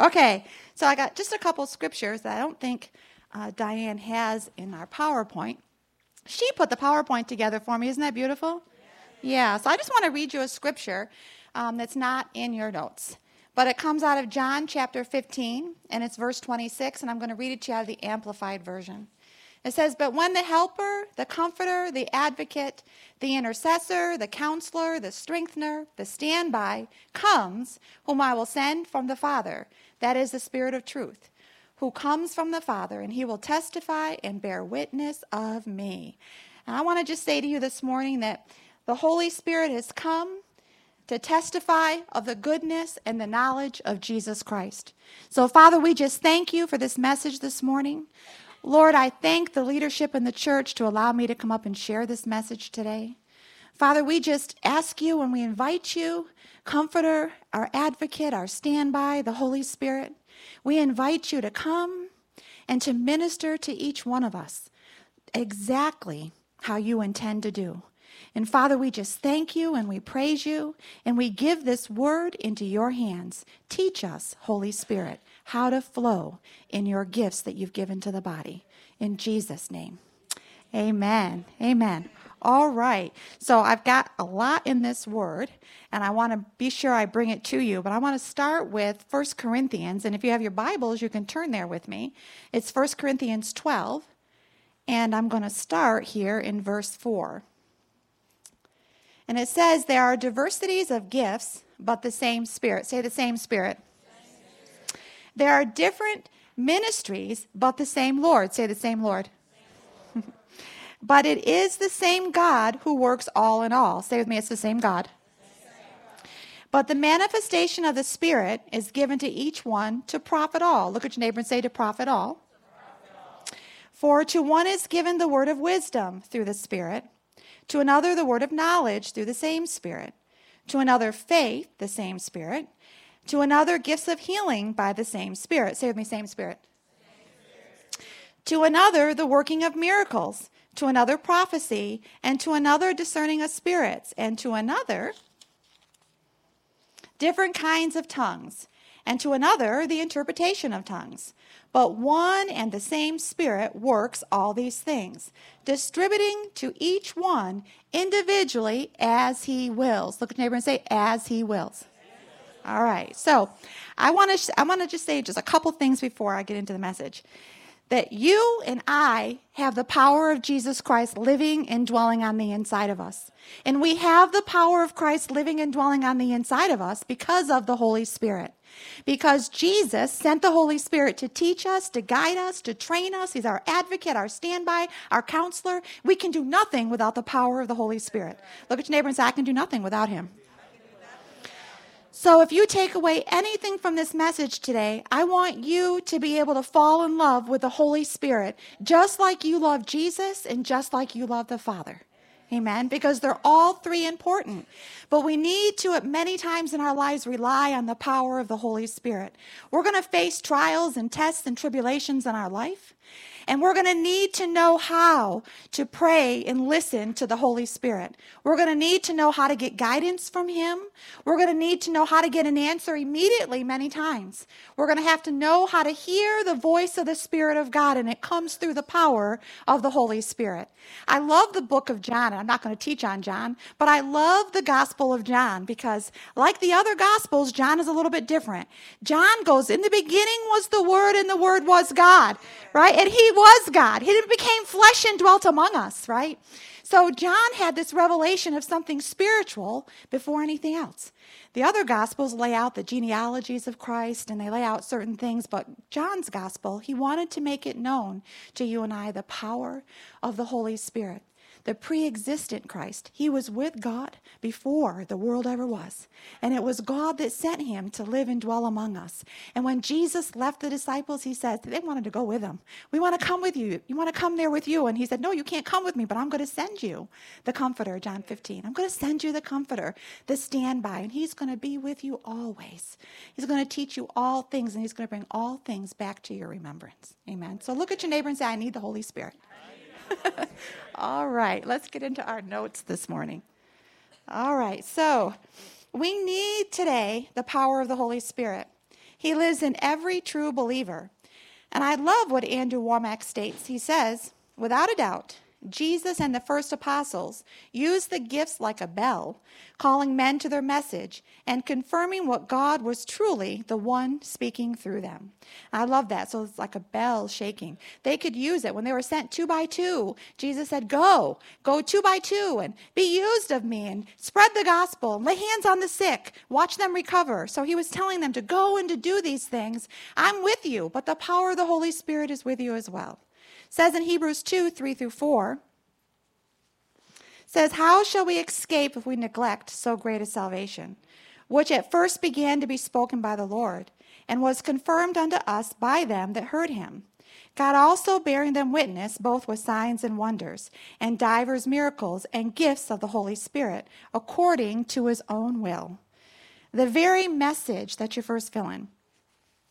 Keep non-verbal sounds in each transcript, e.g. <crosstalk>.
Okay, so I got just a couple scriptures that I don't think uh, Diane has in our PowerPoint. She put the PowerPoint together for me. Isn't that beautiful? Yeah, so I just want to read you a scripture um, that's not in your notes. But it comes out of John chapter 15, and it's verse 26, and I'm going to read it to you out of the Amplified Version. It says, But when the helper, the comforter, the advocate, the intercessor, the counselor, the strengthener, the standby comes, whom I will send from the Father, that is the Spirit of truth, who comes from the Father, and he will testify and bear witness of me. And I want to just say to you this morning that the Holy Spirit has come to testify of the goodness and the knowledge of Jesus Christ. So, Father, we just thank you for this message this morning. Lord, I thank the leadership in the church to allow me to come up and share this message today. Father, we just ask you and we invite you, Comforter, our advocate, our standby, the Holy Spirit, we invite you to come and to minister to each one of us exactly how you intend to do. And Father, we just thank you and we praise you and we give this word into your hands. Teach us, Holy Spirit, how to flow in your gifts that you've given to the body. In Jesus' name. Amen. Amen. All right. So I've got a lot in this word, and I want to be sure I bring it to you. But I want to start with 1 Corinthians. And if you have your Bibles, you can turn there with me. It's 1 Corinthians 12, and I'm going to start here in verse 4. And it says, There are diversities of gifts, but the same Spirit. Say the same Spirit. There are different ministries, but the same Lord. Say the same Lord. <laughs> but it is the same God who works all in all. Say with me, it's the same God. But the manifestation of the Spirit is given to each one to profit all. Look at your neighbor and say, to profit all. For to one is given the word of wisdom through the Spirit, to another the word of knowledge through the same Spirit, to another faith, the same Spirit to another, gifts of healing by the same Spirit. Say with me, same Spirit. To another, the working of miracles. To another, prophecy. And to another, discerning of spirits. And to another, different kinds of tongues. And to another, the interpretation of tongues. But one and the same Spirit works all these things, distributing to each one individually as he wills. Look at neighbor and say, as he wills. All right. So I want to I want to just say just a couple things before I get into the message. That you and I have the power of Jesus Christ living and dwelling on the inside of us. And we have the power of Christ living and dwelling on the inside of us because of the Holy Spirit. Because Jesus sent the Holy Spirit to teach us, to guide us, to train us. He's our advocate, our standby, our counselor. We can do nothing without the power of the Holy Spirit. Look at your neighbor and say, I can do nothing without him. So, if you take away anything from this message today, I want you to be able to fall in love with the Holy Spirit, just like you love Jesus and just like you love the Father. Amen. Because they're all three important. But we need to, at many times in our lives, rely on the power of the Holy Spirit. We're going to face trials and tests and tribulations in our life. And we're going to need to know how to pray and listen to the Holy Spirit. We're going to need to know how to get guidance from Him. We're going to need to know how to get an answer immediately many times. We're going to have to know how to hear the voice of the Spirit of God, and it comes through the power of the Holy Spirit. I love the book of John. And I'm not going to teach on John, but I love the Gospel of John because, like the other Gospels, John is a little bit different. John goes, In the beginning was the Word, and the Word was God, right? And He was God. He became flesh and dwelt among us, right? So John had this revelation of something spiritual before anything else. The other gospels lay out the genealogies of Christ and they lay out certain things, but John's gospel, he wanted to make it known to you and I the power of the Holy Spirit the pre existent Christ. He was with God before the world ever was. And it was God that sent him to live and dwell among us. And when Jesus left the disciples, he said, they wanted to go with him. We want to come with you. You want to come there with you. And he said, No, you can't come with me, but I'm going to send you the Comforter, John 15. I'm going to send you the Comforter, the standby, and he's going to be with you always. He's going to teach you all things, and he's going to bring all things back to your remembrance. Amen. So look at your neighbor and say, I need the Holy Spirit. <laughs> All right, let's get into our notes this morning. All right, so we need today the power of the Holy Spirit. He lives in every true believer. And I love what Andrew Wommack states. He says, without a doubt, Jesus and the first apostles used the gifts like a bell, calling men to their message and confirming what God was truly the one speaking through them. I love that. So it's like a bell shaking. They could use it when they were sent two by two. Jesus said, Go, go two by two and be used of me and spread the gospel lay hands on the sick, watch them recover. So he was telling them to go and to do these things. I'm with you, but the power of the Holy Spirit is with you as well says in Hebrews 2 3 through 4 says, How shall we escape if we neglect so great a salvation, which at first began to be spoken by the Lord, and was confirmed unto us by them that heard him? God also bearing them witness, both with signs and wonders, and divers miracles and gifts of the Holy Spirit, according to his own will. The very message that you first fill in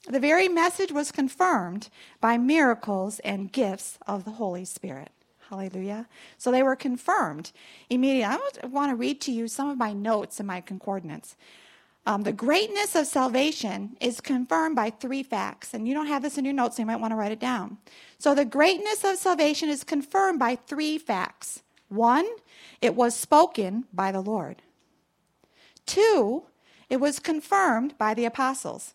the very message was confirmed by miracles and gifts of the Holy Spirit. Hallelujah. So they were confirmed immediately. I want to read to you some of my notes in my concordance. Um, the greatness of salvation is confirmed by three facts. And you don't have this in your notes, so you might want to write it down. So the greatness of salvation is confirmed by three facts. One, it was spoken by the Lord. Two, it was confirmed by the apostles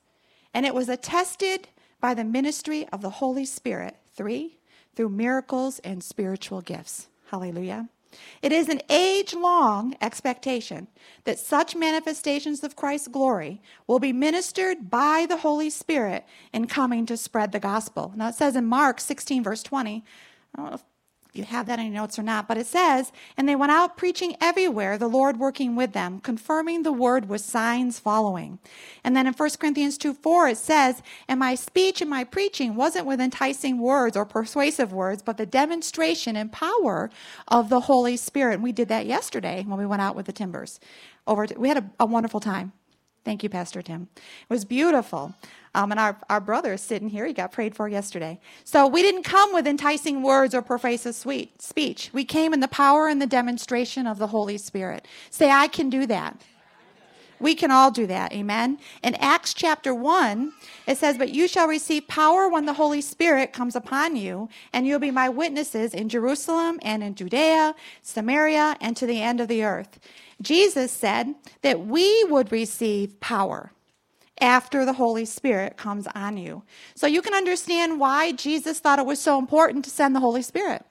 and it was attested by the ministry of the Holy Spirit. Three, through miracles and spiritual gifts. Hallelujah. It is an age long expectation that such manifestations of Christ's glory will be ministered by the Holy Spirit in coming to spread the gospel. Now it says in Mark 16, verse 20, I don't know if you have that in your notes or not, but it says, And they went out preaching everywhere, the Lord working with them, confirming the word with signs following. And then in 1 Corinthians 2 4, it says, And my speech and my preaching wasn't with enticing words or persuasive words, but the demonstration and power of the Holy Spirit. And we did that yesterday when we went out with the timbers. Over, to, we had a, a wonderful time. Thank you, Pastor Tim. It was beautiful. Um, and our, our brother is sitting here. He got prayed for yesterday. So we didn't come with enticing words or persuasive sweet speech. We came in the power and the demonstration of the Holy Spirit. Say, I can do that. We can all do that. Amen. In Acts chapter 1, it says, But you shall receive power when the Holy Spirit comes upon you, and you'll be my witnesses in Jerusalem and in Judea, Samaria, and to the end of the earth. Jesus said that we would receive power after the Holy Spirit comes on you. So you can understand why Jesus thought it was so important to send the Holy Spirit.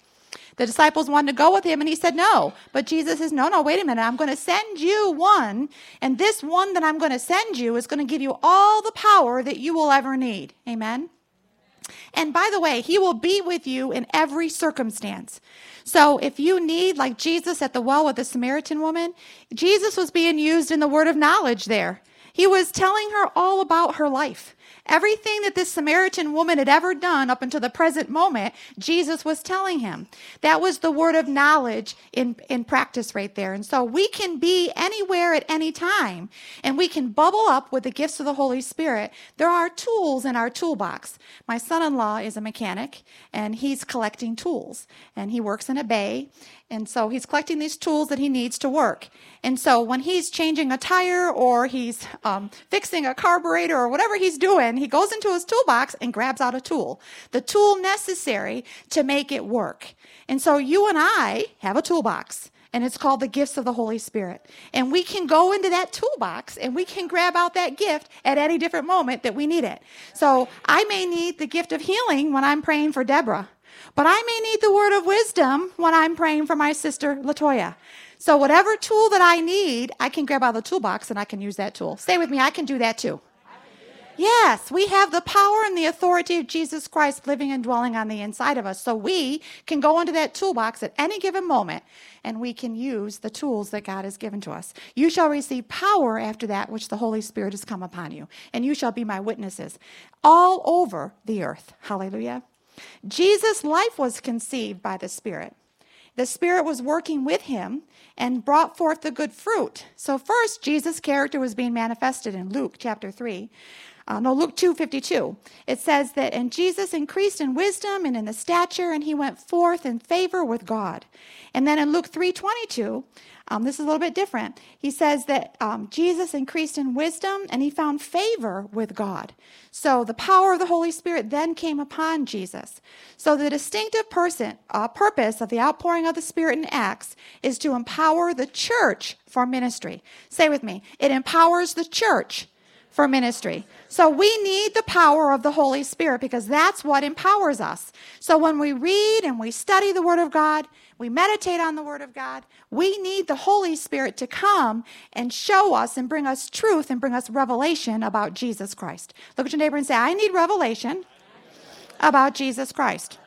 The disciples wanted to go with him, and he said no. But Jesus says, No, no, wait a minute. I'm going to send you one, and this one that I'm going to send you is going to give you all the power that you will ever need. Amen. And by the way, he will be with you in every circumstance. So if you need, like Jesus at the well with the Samaritan woman, Jesus was being used in the word of knowledge there. He was telling her all about her life. Everything that this Samaritan woman had ever done up until the present moment, Jesus was telling him. That was the word of knowledge in, in practice right there. And so we can be anywhere at any time and we can bubble up with the gifts of the Holy Spirit. There are tools in our toolbox. My son in law is a mechanic and he's collecting tools and he works in a bay and so he's collecting these tools that he needs to work. And so when he's changing a tire or he's um, fixing a carburetor or whatever he's doing, he goes into his toolbox and grabs out a tool, the tool necessary to make it work. And so you and I have a toolbox and it's called the gifts of the Holy Spirit. And we can go into that toolbox and we can grab out that gift at any different moment that we need it. So I may need the gift of healing when I'm praying for Deborah. But I may need the word of wisdom when I'm praying for my sister Latoya. So whatever tool that I need, I can grab out of the toolbox and I can use that tool. Stay with me, I can do that too. Yes, we have the power and the authority of Jesus Christ living and dwelling on the inside of us. So we can go into that toolbox at any given moment and we can use the tools that God has given to us. You shall receive power after that which the Holy Spirit has come upon you, and you shall be my witnesses all over the earth. Hallelujah. Jesus' life was conceived by the Spirit. The Spirit was working with him and brought forth the good fruit. So, first, Jesus' character was being manifested in Luke chapter 3. Uh, no, Luke 2 52. It says that, and Jesus increased in wisdom and in the stature, and he went forth in favor with God. And then in Luke 3 22, um, this is a little bit different. He says that um, Jesus increased in wisdom and he found favor with God. So the power of the Holy Spirit then came upon Jesus. So the distinctive person, uh, purpose of the outpouring of the Spirit in Acts is to empower the church for ministry. Say with me, it empowers the church for ministry. So we need the power of the Holy Spirit because that's what empowers us. So when we read and we study the Word of God, we meditate on the Word of God, we need the Holy Spirit to come and show us and bring us truth and bring us revelation about Jesus Christ. Look at your neighbor and say, I need revelation about Jesus Christ.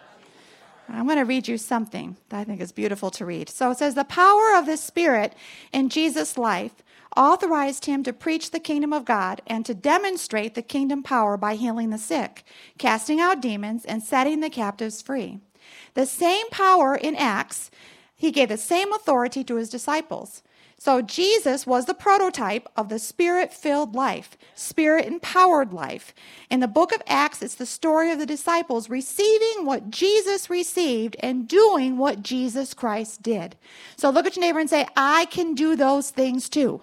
I'm going to read you something that I think is beautiful to read. So it says, The power of the Spirit in Jesus' life authorized him to preach the kingdom of God and to demonstrate the kingdom power by healing the sick, casting out demons, and setting the captives free. The same power in Acts, he gave the same authority to his disciples. So Jesus was the prototype of the spirit filled life, spirit empowered life. In the book of Acts, it's the story of the disciples receiving what Jesus received and doing what Jesus Christ did. So look at your neighbor and say, I can do those things too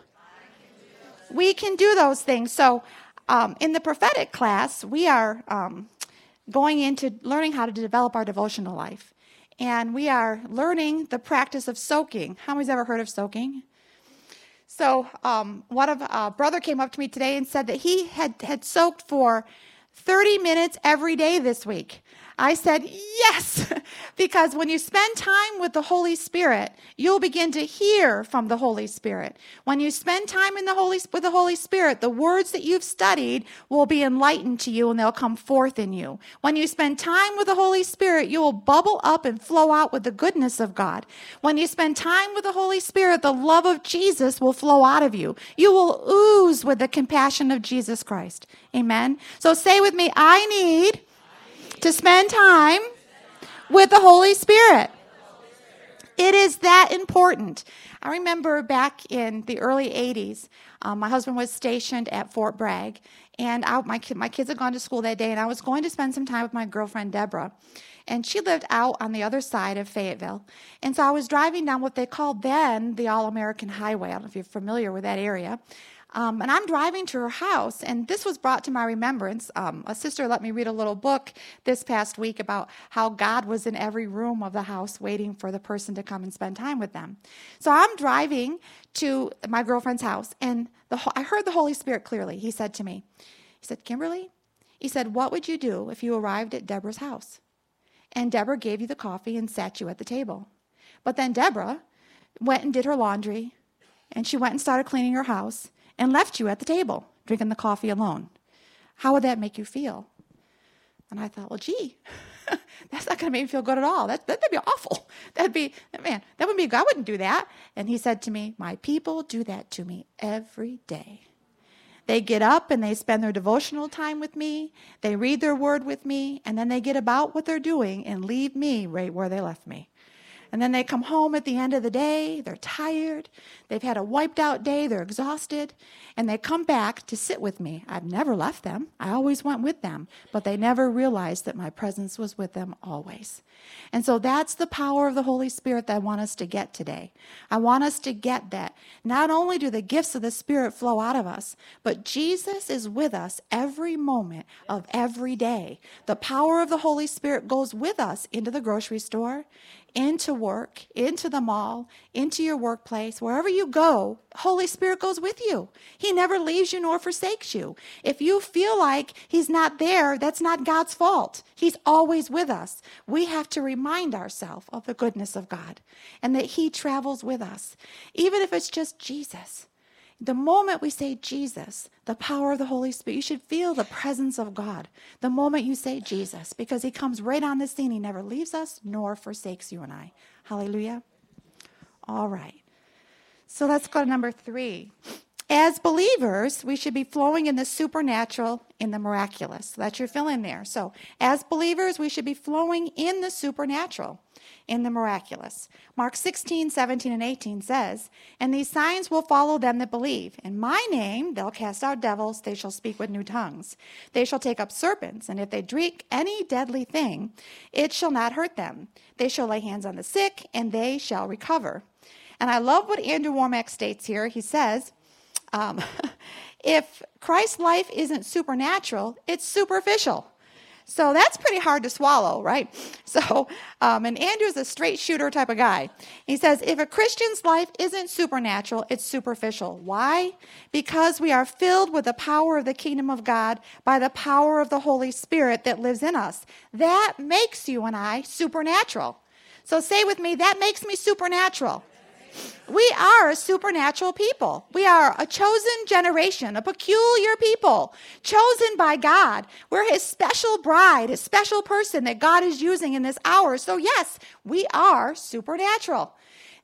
we can do those things. So, um, in the prophetic class, we are um, going into learning how to develop our devotional life. And we are learning the practice of soaking. How many's ever heard of soaking? So, um, one of a uh, brother came up to me today and said that he had, had soaked for 30 minutes every day this week. I said, yes, <laughs> because when you spend time with the Holy Spirit, you'll begin to hear from the Holy Spirit. When you spend time in the Holy, with the Holy Spirit, the words that you've studied will be enlightened to you and they'll come forth in you. When you spend time with the Holy Spirit, you will bubble up and flow out with the goodness of God. When you spend time with the Holy Spirit, the love of Jesus will flow out of you. You will ooze with the compassion of Jesus Christ. Amen. So say with me, I need to spend time with the Holy Spirit. It is that important. I remember back in the early 80s, um, my husband was stationed at Fort Bragg, and I, my, my kids had gone to school that day, and I was going to spend some time with my girlfriend, Deborah. And she lived out on the other side of Fayetteville. And so I was driving down what they called then the All American Highway. I don't know if you're familiar with that area. Um, and I'm driving to her house, and this was brought to my remembrance. Um, a sister let me read a little book this past week about how God was in every room of the house waiting for the person to come and spend time with them. So I'm driving to my girlfriend's house, and the, I heard the Holy Spirit clearly. He said to me, He said, Kimberly, he said, What would you do if you arrived at Deborah's house? And Deborah gave you the coffee and sat you at the table. But then Deborah went and did her laundry, and she went and started cleaning her house and left you at the table drinking the coffee alone. How would that make you feel? And I thought, well, gee, <laughs> that's not going to make me feel good at all. That, that'd be awful. That'd be, man, that would be, I wouldn't do that. And he said to me, My people do that to me every day. They get up and they spend their devotional time with me, they read their word with me, and then they get about what they're doing and leave me right where they left me. And then they come home at the end of the day, they're tired, they've had a wiped out day, they're exhausted, and they come back to sit with me. I've never left them, I always went with them, but they never realized that my presence was with them always. And so that's the power of the Holy Spirit that I want us to get today. I want us to get that. Not only do the gifts of the Spirit flow out of us, but Jesus is with us every moment of every day. The power of the Holy Spirit goes with us into the grocery store, into work, into the mall, into your workplace, wherever you go, Holy Spirit goes with you. He never leaves you nor forsakes you. If you feel like He's not there, that's not God's fault. He's always with us. We have to remind ourselves of the goodness of God and that He travels with us, even if it's just Jesus. The moment we say Jesus, the power of the Holy Spirit, you should feel the presence of God the moment you say Jesus, because He comes right on the scene. He never leaves us nor forsakes you and I. Hallelujah. All right. So let's go to number three. As believers, we should be flowing in the supernatural, in the miraculous. That's your fill in there. So, as believers, we should be flowing in the supernatural, in the miraculous. Mark 16, 17, and 18 says, And these signs will follow them that believe. In my name, they'll cast out devils, they shall speak with new tongues. They shall take up serpents, and if they drink any deadly thing, it shall not hurt them. They shall lay hands on the sick, and they shall recover. And I love what Andrew Wommack states here. He says, um, <laughs> if Christ's life isn't supernatural, it's superficial. So that's pretty hard to swallow, right? <laughs> So, um, and Andrew's a straight shooter type of guy. He says, if a Christian's life isn't supernatural, it's superficial. Why? Because we are filled with the power of the kingdom of God by the power of the Holy Spirit that lives in us. That makes you and I supernatural. So say with me, that makes me supernatural. We are a supernatural people. We are a chosen generation, a peculiar people, chosen by God. We're his special bride, his special person that God is using in this hour. So, yes, we are supernatural.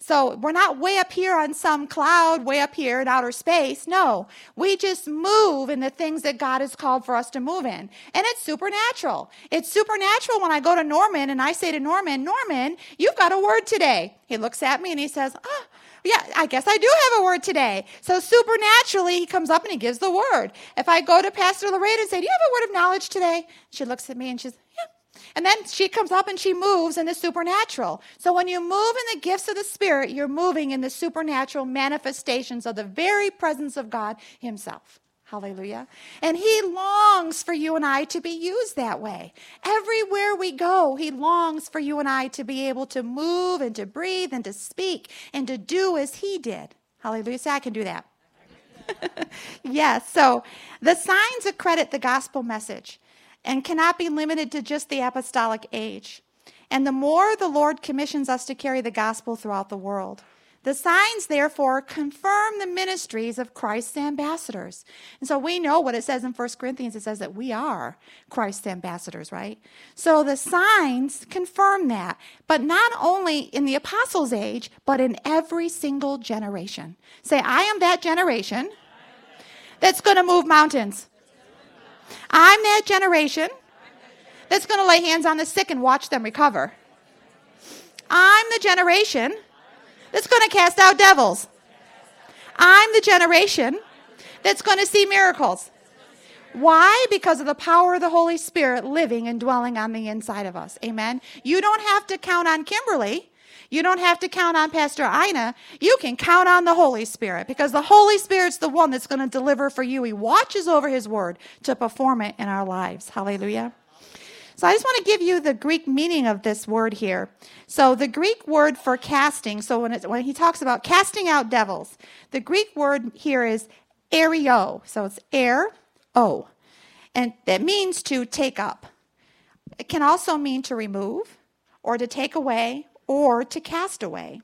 So we're not way up here on some cloud, way up here in outer space. No, we just move in the things that God has called for us to move in. And it's supernatural. It's supernatural when I go to Norman and I say to Norman, Norman, you've got a word today. He looks at me and he says, oh, yeah, I guess I do have a word today. So supernaturally, he comes up and he gives the word. If I go to Pastor Lorraine and say, Do you have a word of knowledge today? She looks at me and she's, Yeah, and then she comes up and she moves in the supernatural. So when you move in the gifts of the Spirit, you're moving in the supernatural manifestations of the very presence of God Himself. Hallelujah. And He longs for you and I to be used that way. Everywhere we go, He longs for you and I to be able to move and to breathe and to speak and to do as He did. Hallelujah. Say, I can do that. <laughs> yes. So the signs accredit the gospel message and cannot be limited to just the apostolic age. And the more the Lord commissions us to carry the gospel throughout the world. The signs, therefore, confirm the ministries of Christ's ambassadors. And so we know what it says in 1 Corinthians. It says that we are Christ's ambassadors, right? So the signs confirm that, but not only in the apostles' age, but in every single generation. Say, I am that generation that's going to move mountains. I'm that generation that's going to lay hands on the sick and watch them recover. I'm the generation that's going to cast out devils. I'm the generation that's going to see miracles. Why? Because of the power of the Holy Spirit living and dwelling on the inside of us. Amen. You don't have to count on Kimberly you don't have to count on Pastor Ina. You can count on the Holy Spirit because the Holy Spirit's the one that's going to deliver for you. He watches over his word to perform it in our lives. Hallelujah. So I just want to give you the Greek meaning of this word here. So the Greek word for casting, so when, when he talks about casting out devils, the Greek word here is airo. So it's air, o. And that means to take up. It can also mean to remove or to take away or to cast away.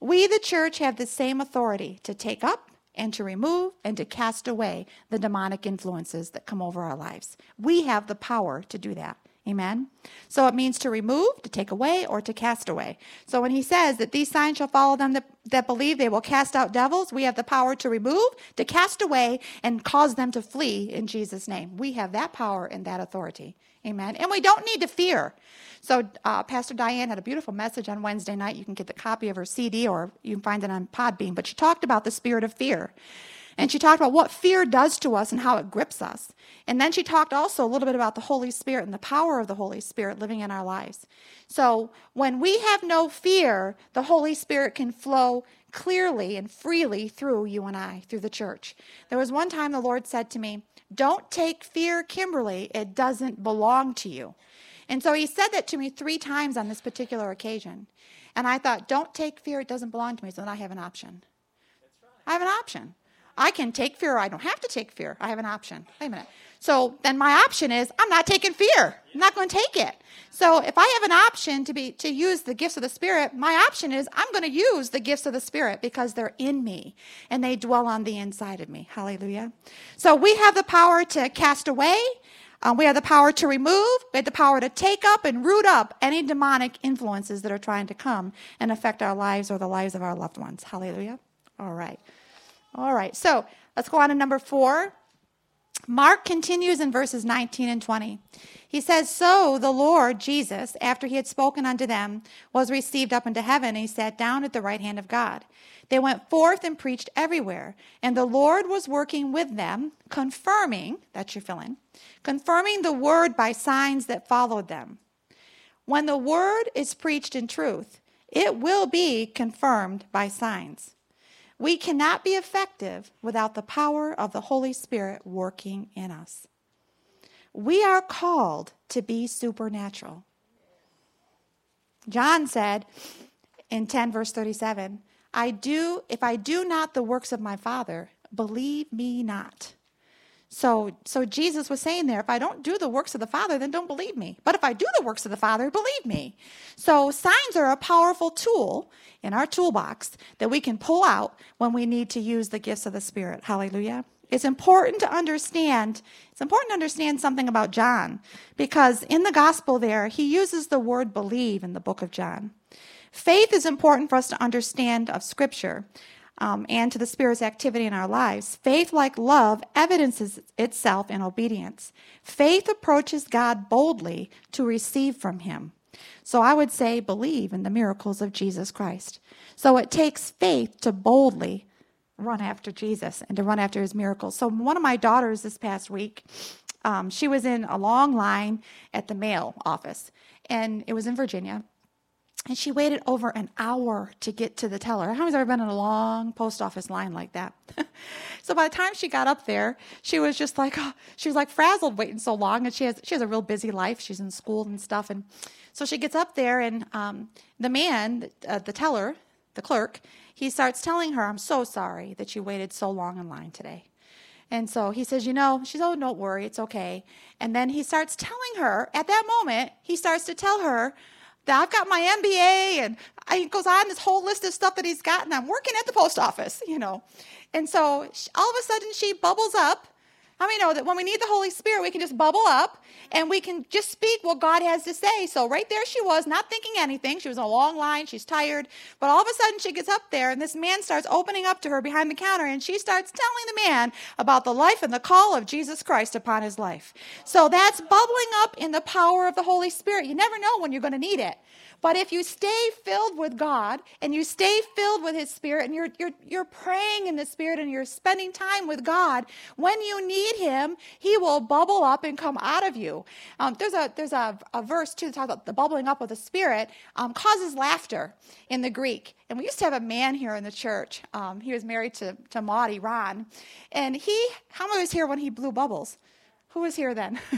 We, the church, have the same authority to take up and to remove and to cast away the demonic influences that come over our lives. We have the power to do that. Amen. So it means to remove, to take away, or to cast away. So when he says that these signs shall follow them that, that believe they will cast out devils, we have the power to remove, to cast away, and cause them to flee in Jesus' name. We have that power and that authority. Amen. And we don't need to fear. So, uh, Pastor Diane had a beautiful message on Wednesday night. You can get the copy of her CD or you can find it on Podbean. But she talked about the spirit of fear. And she talked about what fear does to us and how it grips us. And then she talked also a little bit about the Holy Spirit and the power of the Holy Spirit living in our lives. So, when we have no fear, the Holy Spirit can flow clearly and freely through you and I, through the church. There was one time the Lord said to me, Don't take fear, Kimberly. It doesn't belong to you. And so he said that to me three times on this particular occasion. And I thought, don't take fear, it doesn't belong to me. So then I have an option. I have an option. I can take fear, I don't have to take fear. I have an option. Wait a minute. So then my option is I'm not taking fear. I'm not going to take it. So if I have an option to be to use the gifts of the Spirit, my option is I'm going to use the gifts of the Spirit because they're in me and they dwell on the inside of me. Hallelujah. So we have the power to cast away um, we have the power to remove, we have the power to take up and root up any demonic influences that are trying to come and affect our lives or the lives of our loved ones. Hallelujah. All right. All right, so let's go on to number four. Mark continues in verses 19 and 20. He says, So the Lord Jesus, after he had spoken unto them, was received up into heaven, and he sat down at the right hand of God. They went forth and preached everywhere, and the Lord was working with them, confirming, that's your fill in, confirming the word by signs that followed them. When the word is preached in truth, it will be confirmed by signs. We cannot be effective without the power of the Holy Spirit working in us. We are called to be supernatural. John said in 10 verse 37, I do if I do not the works of my Father, believe me not. So, so Jesus was saying there, if I don't do the works of the Father, then don't believe me. But if I do the works of the Father, believe me. So signs are a powerful tool in our toolbox that we can pull out when we need to use the gifts of the Spirit. Hallelujah. It's important to understand, it's important to understand something about John because in the gospel there, he uses the word believe in the book of John. Faith is important for us to understand of Scripture um, and to the Spirit's activity in our lives. Faith, like love, evidences itself in obedience. Faith approaches God boldly to receive from Him. So I would say, believe in the miracles of Jesus Christ. So it takes faith to boldly run after Jesus and to run after His miracles. So one of my daughters this past week, um, she was in a long line at the mail office, and it was in Virginia. And she waited over an hour to get to the teller. How many's ever been in a long post office line like that? <laughs> so by the time she got up there, she was just like, oh, she was like frazzled waiting so long. And she has she has a real busy life. She's in school and stuff. And so she gets up there, and um, the man, uh, the teller, the clerk, he starts telling her, "I'm so sorry that you waited so long in line today." And so he says, You know, she's, Oh, don't worry, it's okay. And then he starts telling her, at that moment, he starts to tell her that I've got my MBA, and he goes on this whole list of stuff that he's got, and I'm working at the post office, you know. And so all of a sudden she bubbles up how many know that when we need the Holy Spirit, we can just bubble up and we can just speak what God has to say? So, right there she was, not thinking anything. She was in a long line, she's tired. But all of a sudden, she gets up there and this man starts opening up to her behind the counter and she starts telling the man about the life and the call of Jesus Christ upon his life. So, that's bubbling up in the power of the Holy Spirit. You never know when you're going to need it. But if you stay filled with God and you stay filled with His Spirit and you're, you're, you're praying in the Spirit and you're spending time with God, when you need Him, He will bubble up and come out of you. Um, there's a, there's a, a verse too that talks about the bubbling up of the Spirit um, causes laughter in the Greek. And we used to have a man here in the church. Um, he was married to, to Maudie, Ron. And he, how many was here when he blew bubbles? Who was here then? <laughs>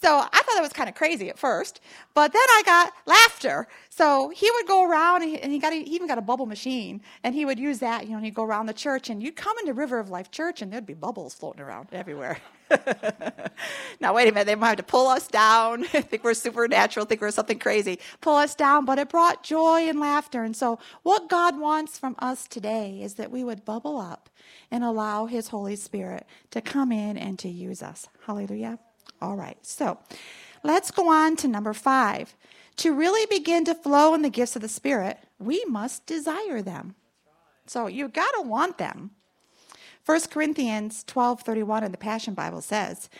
so I thought that was kind of crazy at first, but then I got laughter. So he would go around and he, got he even got a bubble machine, and he would use that. You know, and he'd go around the church, and you'd come into River of Life Church, and there'd be bubbles floating around everywhere. <laughs> now wait a minute, they might have to pull us down. <laughs> think we're supernatural, think we're something crazy, pull us down. But it brought joy and laughter. And so, what God wants from us today is that we would bubble up and allow His Holy Spirit to come in and to use us. Hallelujah. All right, so let's go on to number five. To really begin to flow in the gifts of the Spirit, we must desire them. So you've got to want them. 1 Corinthians 12:31 in the Passion Bible says,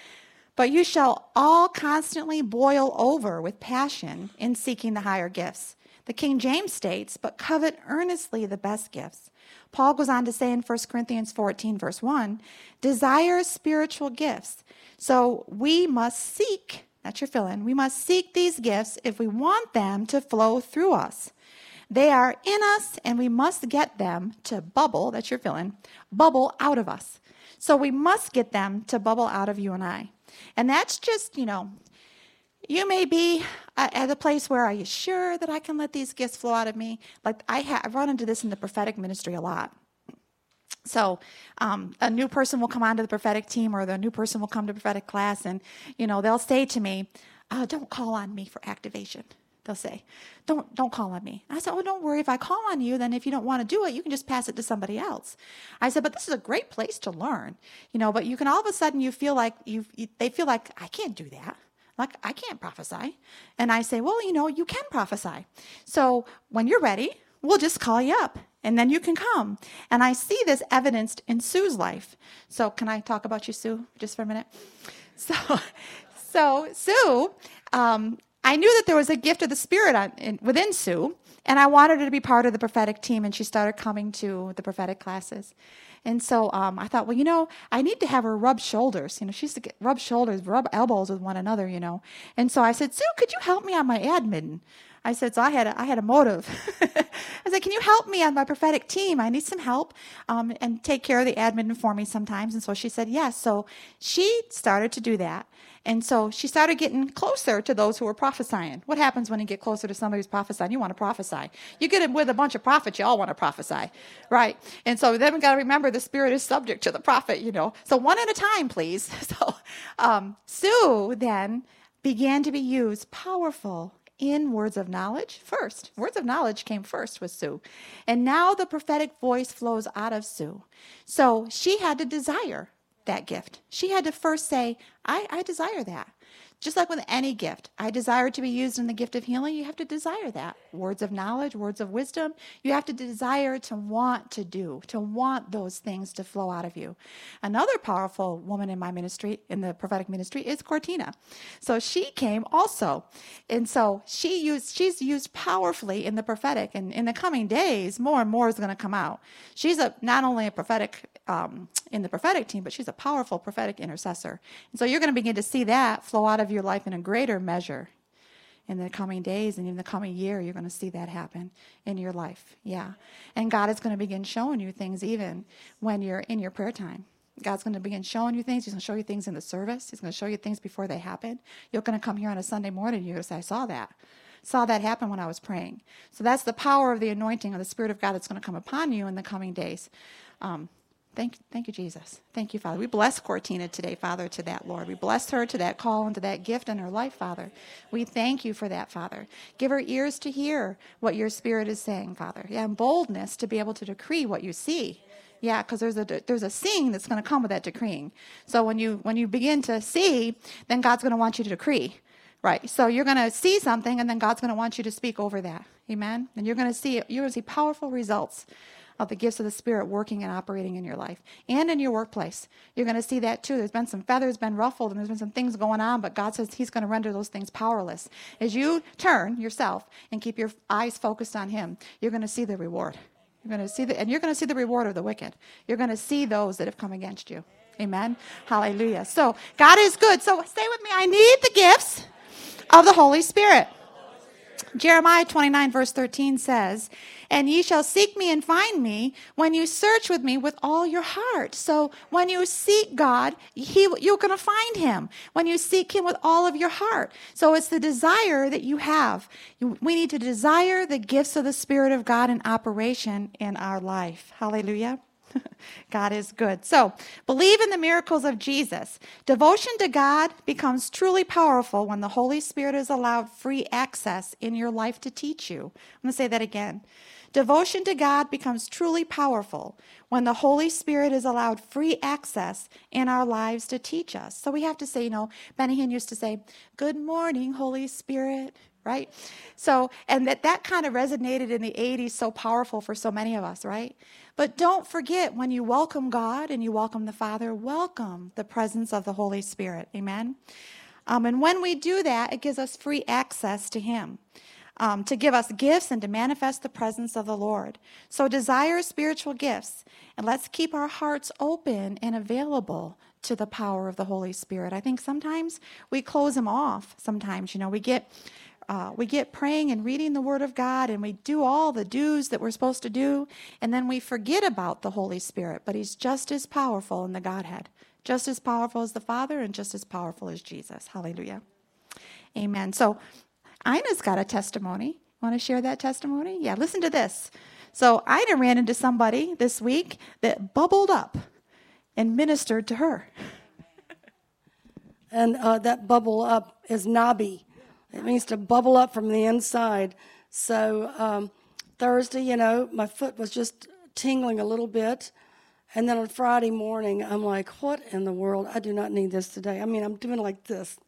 "But you shall all constantly boil over with passion in seeking the higher gifts." The King James states, "But covet earnestly the best gifts." Paul goes on to say in 1 Corinthians 14 verse 1, "Desire spiritual gifts." So we must seek, that's your fill in, we must seek these gifts if we want them to flow through us. They are in us, and we must get them to bubble, that's your fill in, bubble out of us. So we must get them to bubble out of you and I. And that's just, you know, you may be at a place where are you sure that I can let these gifts flow out of me? Like I I've run into this in the prophetic ministry a lot. So um, a new person will come onto the prophetic team, or the new person will come to prophetic class, and you know they'll say to me, oh, "Don't call on me for activation." they'll say, don't, don't call on me. I said, oh, don't worry. If I call on you, then if you don't want to do it, you can just pass it to somebody else. I said, but this is a great place to learn, you know, but you can all of a sudden you feel like you, they feel like, I can't do that. Like, I can't prophesy. And I say, well, you know, you can prophesy. So when you're ready, we'll just call you up and then you can come. And I see this evidenced in Sue's life. So, can I talk about you, Sue, just for a minute? <laughs> So, so Sue, um, I knew that there was a gift of the Spirit on, in, within Sue, and I wanted her to be part of the prophetic team, and she started coming to the prophetic classes. And so um, I thought, well, you know, I need to have her rub shoulders. You know, she used to get, rub shoulders, rub elbows with one another, you know. And so I said, Sue, could you help me on my admin? I said, so I had a, I had a motive. <laughs> I said, can you help me on my prophetic team? I need some help um, and take care of the admin for me sometimes. And so she said, yes. So she started to do that. And so she started getting closer to those who were prophesying. What happens when you get closer to somebody who's prophesying? You want to prophesy. You get in with a bunch of prophets, you all want to prophesy, right? And so then we got to remember the spirit is subject to the prophet, you know. So one at a time, please. <laughs> So um, Sue then began to be used powerful in words of knowledge first. Words of knowledge came first with Sue. And now the prophetic voice flows out of Sue. So she had to desire that gift. She had to first say, I, I desire that. Just like with any gift, I desire to be used in the gift of healing. You have to desire that. Words of knowledge, words of wisdom. You have to desire to want to do, to want those things to flow out of you. Another powerful woman in my ministry, in the prophetic ministry, is Cortina. So she came also. And so she used, she's used powerfully in the prophetic. And in the coming days, more and more is going to come out. She's a not only a prophetic um, in the prophetic team, but she's a powerful prophetic intercessor. And so you're going to begin to see that flow out of your life in a greater measure in the coming days and in the coming year. You're going to see that happen in your life. Yeah. And God is going to begin showing you things even when you're in your prayer time. God's going to begin showing you things. He's going to show you things in the service. He's going to show you things before they happen. You're going to come here on a Sunday morning and you're going to say, I saw that. Saw that happen when I was praying. So that's the power of the anointing of the Spirit of God that's going to come upon you in the coming days. Um, Thank, thank you, Jesus. Thank you, Father. We bless Cortina today, Father, to that, Lord. We bless her to that call and to that gift in her life, Father. We thank you for that, Father. Give her ears to hear what your Spirit is saying, Father. Yeah, and boldness to be able to decree what you see. Yeah, because there's a there's a seeing that's going to come with that decreeing. So when you when you begin to see, then God's going to want you to decree, right? So you're going to see something, and then God's going to want you to speak over that. Amen. And you're going to see you're going to see powerful results of the gifts of the Spirit working and operating in your life and in your workplace. You're going to see that too. There's been some feathers been ruffled and there's been some things going on, but God says He's going to render those things powerless. As you turn yourself and keep your eyes focused on Him, you're going to see the reward. You're going to see the, and you're going to see the reward of the wicked. You're going to see those that have come against you. Amen. Hallelujah. So God is good. So stay with me. I need the gifts of the Holy Spirit. Jeremiah 29, verse 13 says, And ye shall seek me and find me when you search with me with all your heart. So when you seek God, he, you're going to find him when you seek him with all of your heart. So it's the desire that you have. We need to desire the gifts of the Spirit of God in operation in our life. Hallelujah. <laughs> God is good. So, believe in the miracles of Jesus. Devotion to God becomes truly powerful when the Holy Spirit is allowed free access in your life to teach you. I'm going to say that again. Devotion to God becomes truly powerful when the Holy Spirit is allowed free access in our lives to teach us. So we have to say, you know, Benny Hinn used to say, Good morning, Holy Spirit right? So, and that that kind of resonated in the 80s so powerful for so many of us, right? But don't forget when you welcome God and you welcome the Father, welcome the presence of the Holy Spirit. Amen. Um, and when we do that, it gives us free access to Him. Um, to give us gifts and to manifest the presence of the Lord. So, desire spiritual gifts, and let's keep our hearts open and available to the power of the Holy Spirit. I think sometimes we close them off. Sometimes, you know, we get uh, we get praying and reading the Word of God and we do all the do's that we're supposed to do, and then we forget about the Holy Spirit. But He's just as powerful in the Godhead, just as powerful as the Father, and just as powerful as Jesus. Hallelujah. Amen. So, Ina's got a testimony. Want to share that testimony? Yeah, listen to this. So, Ina ran into somebody this week that bubbled up and ministered to her. And uh, that bubble up is Nabi. It means to bubble up from the inside. So um, Thursday, you know, my foot was just tingling a little bit. And then on Friday morning, I'm like, what in the world? I do not need this today. I mean, I'm doing like this.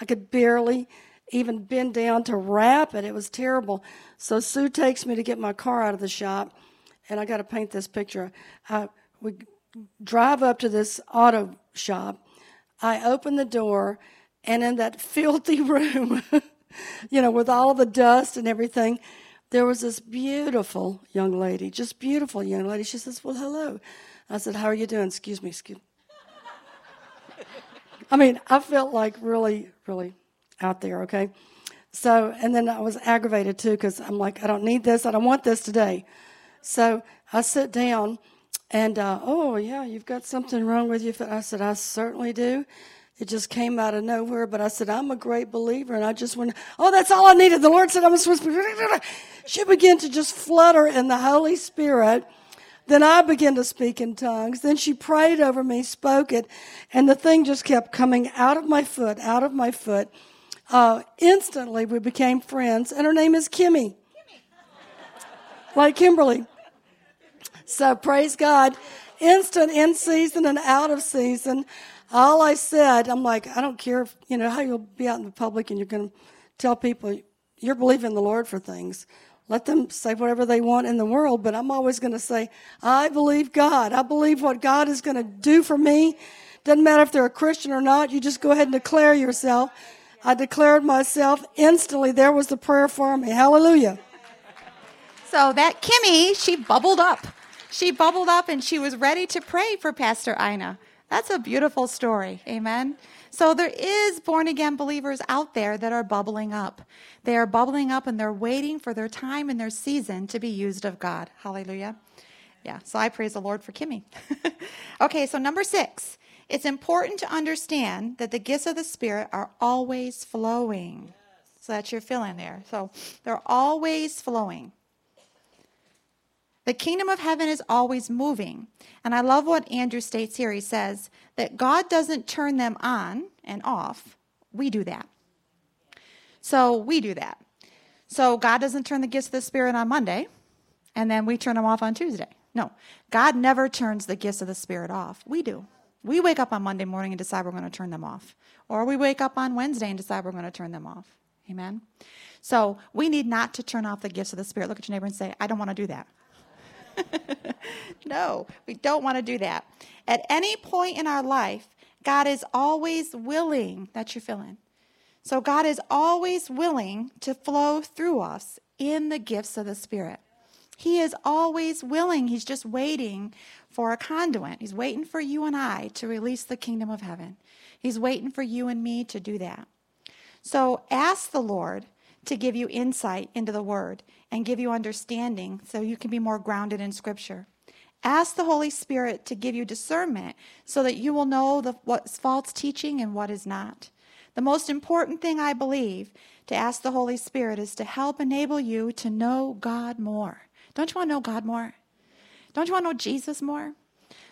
I could barely even bend down to wrap it. It was terrible. So Sue takes me to get my car out of the shop. and I got to paint this picture. I, we drive up to this auto shop. I open the door, and in that filthy <laughs> room, you know, with all the dust and everything, there was this beautiful young lady, just beautiful young lady. She says, Well, hello. I said, How are you doing? Excuse me, excuse me. I mean, I felt like really, really out there, okay? So, and then I was aggravated too because I'm like, I don't need this. I don't want this today. So I sit down and, uh, oh, yeah, you've got something wrong with you. I said, I certainly do. It just came out of nowhere, but I said, I'm a great believer. And I just went, oh, that's all I needed. The Lord said I'm supposed to be. She began to just flutter in the Holy Spirit. Then I began to speak in tongues. Then she prayed over me, spoke it, and the thing just kept coming out of my foot, out of my foot. Uh, instantly, we became friends, and her name is Kimmy. Kimmy. like Kimberly. So praise God. Instant in season and out of season. All I said, I'm like, I don't care if, you know, how you'll be out in the public and you're going to tell people you're believing the Lord for things. Let them say whatever they want in the world, but I'm always going to say, I believe God. I believe what God is going to do for me. Doesn't matter if they're a Christian or not. You just go ahead and declare yourself. I declared myself. Instantly, there was the prayer for me. Hallelujah. So that Kimmy, she bubbled up. She bubbled up and she was ready to pray for Pastor Ina. That's a beautiful story. Amen. So there is born again believers out there that are bubbling up. They are bubbling up and they're waiting for their time and their season to be used of God. Hallelujah. Yeah, so I praise the Lord for Kimmy. <laughs> okay, so number six, it's important to understand that the gifts of the Spirit are always flowing. So that's your fill in there. So they're always flowing. The kingdom of heaven is always moving. And I love what Andrew states here. He says that God doesn't turn them on and off, we do that. So we do that. So God doesn't turn the gifts of the Spirit on Monday, and then we turn them off on Tuesday. No, God never turns the gifts of the Spirit off. We do. We wake up on Monday morning and decide we're going to turn them off. Or we wake up on Wednesday and decide we're going to turn them off. Amen? So we need not to turn off the gifts of the Spirit. Look at your neighbor and say, I don't want to do that. <laughs> no, we don't want to do that. At any point in our life, God is always willing, that you're feeling. So God is always willing to flow through us in the gifts of the Spirit. He is always willing. He's just waiting for a conduit. He's waiting for you and I to release the kingdom of heaven. He's waiting for you and me to do that. So ask the Lord to give you insight into the word and give you understanding so you can be more grounded in scripture. Ask the Holy Spirit to give you discernment so that you will know the, what's false teaching and what is not. The most important thing I believe to ask the Holy Spirit is to help enable you to know God more. Don't you want to know God more? Don't you want to know Jesus more?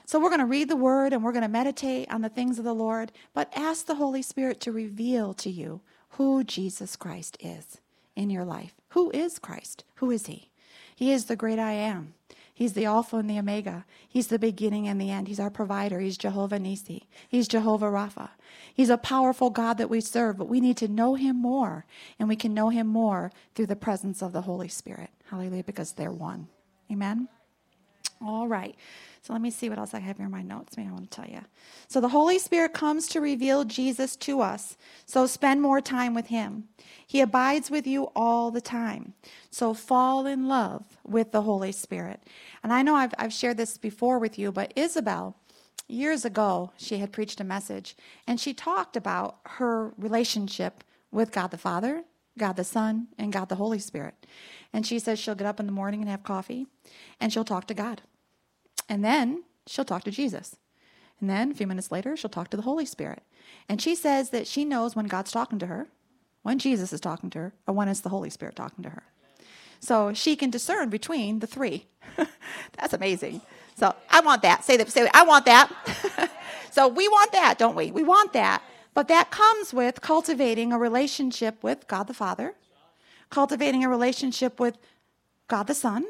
So we're going to read the word and we're going to meditate on the things of the Lord, but ask the Holy Spirit to reveal to you who Jesus Christ is in your life. Who is Christ? Who is He? He is the great I am. He's the Alpha and the Omega. He's the beginning and the end. He's our provider. He's Jehovah Nisi. He's Jehovah Rapha. He's a powerful God that we serve, but we need to know Him more. And we can know Him more through the presence of the Holy Spirit. Hallelujah, because they're one. Amen. All right. So let me see what else I have here in my notes. Maybe I want to tell you. So the Holy Spirit comes to reveal Jesus to us. So spend more time with Him. He abides with you all the time. So fall in love with the Holy Spirit. And I know I've, I've shared this before with you, but Isabel, years ago, she had preached a message and she talked about her relationship with God the Father, God the Son, and God the Holy Spirit. And she says she'll get up in the morning and have coffee and she'll talk to God. And then she'll talk to Jesus. And then a few minutes later, she'll talk to the Holy Spirit. And she says that she knows when God's talking to her, when Jesus is talking to her, or when it's the Holy Spirit talking to her. So she can discern between the three. <laughs> That's amazing. So I want that. Say that. Say that. I want that. <laughs> so we want that, don't we? We want that. But that comes with cultivating a relationship with God the Father, cultivating a relationship with God the Son,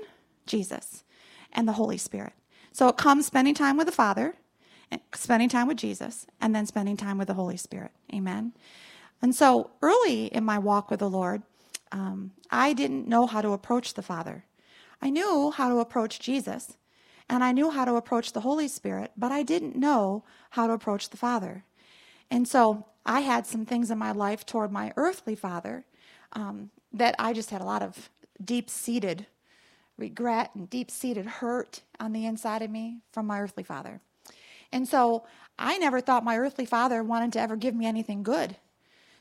Jesus, and the Holy Spirit. So it comes spending time with the Father, spending time with Jesus, and then spending time with the Holy Spirit. Amen. And so early in my walk with the Lord, um, I didn't know how to approach the Father. I knew how to approach Jesus and I knew how to approach the Holy Spirit, but I didn't know how to approach the Father. And so I had some things in my life toward my earthly father um, that I just had a lot of deep seated regret and deep seated hurt on the inside of me from my earthly father. And so I never thought my earthly father wanted to ever give me anything good.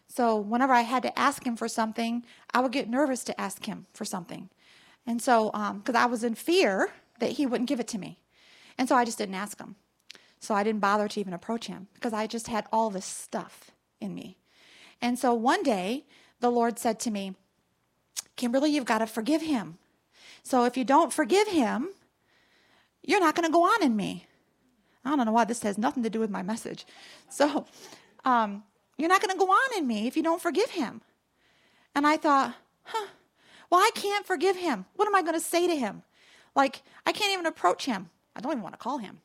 So whenever I had to ask him for something, I would get nervous to ask him for something. And so, because um, I was in fear that he wouldn't give it to me. And so I just didn't ask him. So I didn't bother to even approach him because I just had all this stuff in me. And so one day, the Lord said to me, Kimberly, you've got to forgive him. So if you don't forgive him, you're not going to go on in me. I don't know why this has nothing to do with my message. So um, you're not going to go on in me if you don't forgive him. And I thought, huh, well, I can't forgive him. What am I going to say to him? Like, I can't even approach him. I don't even want to call him.